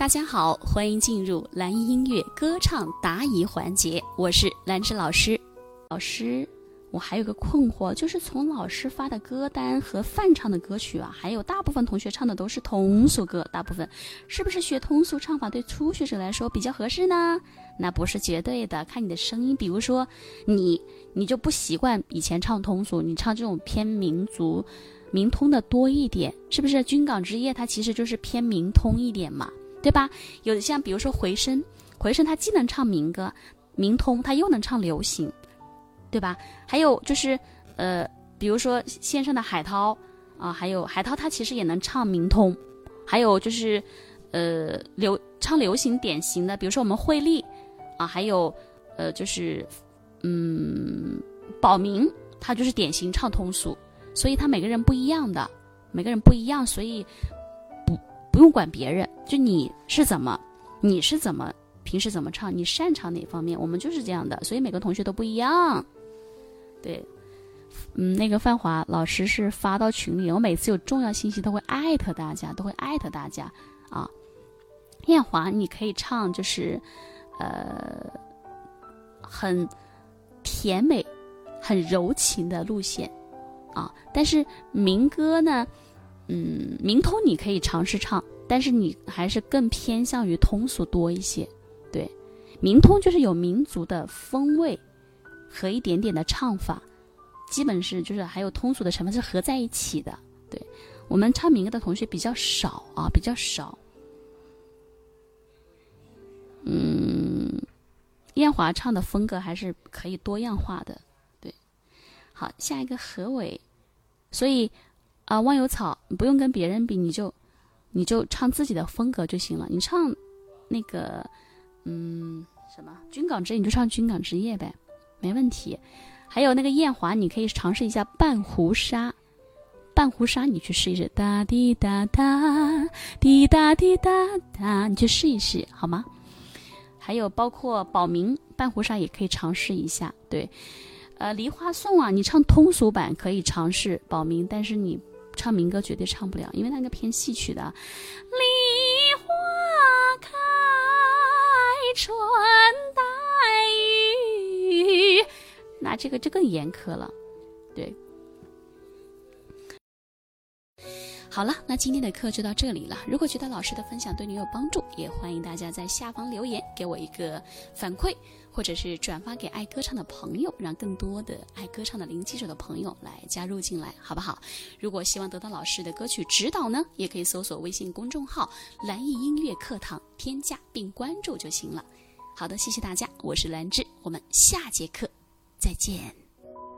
大家好，欢迎进入蓝音音乐歌唱答疑环节，我是兰芝老师。老师，我还有个困惑，就是从老师发的歌单和范唱的歌曲啊，还有大部分同学唱的都是通俗歌，大部分是不是学通俗唱法对初学者来说比较合适呢？那不是绝对的，看你的声音。比如说你，你就不习惯以前唱通俗，你唱这种偏民族、民通的多一点，是不是？军港之夜它其实就是偏民通一点嘛。对吧？有的像比如说回声，回声它既能唱民歌、民通，它又能唱流行，对吧？还有就是，呃，比如说线上的海涛啊，还有海涛，他其实也能唱民通。还有就是，呃，流唱流行典型的，比如说我们惠利啊，还有呃，就是嗯，宝明，他就是典型唱通俗，所以他每个人不一样的，每个人不一样，所以不。不用管别人，就你是怎么，你是怎么，平时怎么唱，你擅长哪方面，我们就是这样的，所以每个同学都不一样。对，嗯，那个范华老师是发到群里，我每次有重要信息都会艾特大家，都会艾特大家啊。艳华，你可以唱就是，呃，很甜美、很柔情的路线啊，但是民歌呢？嗯，民通你可以尝试唱，但是你还是更偏向于通俗多一些。对，民通就是有民族的风味和一点点的唱法，基本是就是还有通俗的成分是合在一起的。对我们唱民歌的同学比较少啊，比较少。嗯，艳华唱的风格还是可以多样化的。对，好，下一个何伟，所以。啊，忘忧草，你不用跟别人比，你就，你就唱自己的风格就行了。你唱，那个，嗯，什么军港之夜，你就唱军港之夜呗，没问题。还有那个艳华，你可以尝试一下半湖沙，半湖沙你去试一试，哒滴哒哒，滴答滴答哒，你去试一试好吗？还有包括保明半湖沙也可以尝试一下，对，呃，梨花颂啊，你唱通俗版可以尝试保明，但是你。唱民歌绝对唱不了，因为那个偏戏曲的。梨花开，春带雨，那这个就更严苛了。对，好了，那今天的课就到这里了。如果觉得老师的分享对你有帮助，也欢迎大家在下方留言给我一个反馈。或者是转发给爱歌唱的朋友，让更多的爱歌唱的零基础的朋友来加入进来，好不好？如果希望得到老师的歌曲指导呢，也可以搜索微信公众号“蓝艺音乐课堂”，添加并关注就行了。好的，谢谢大家，我是兰芝，我们下节课再见。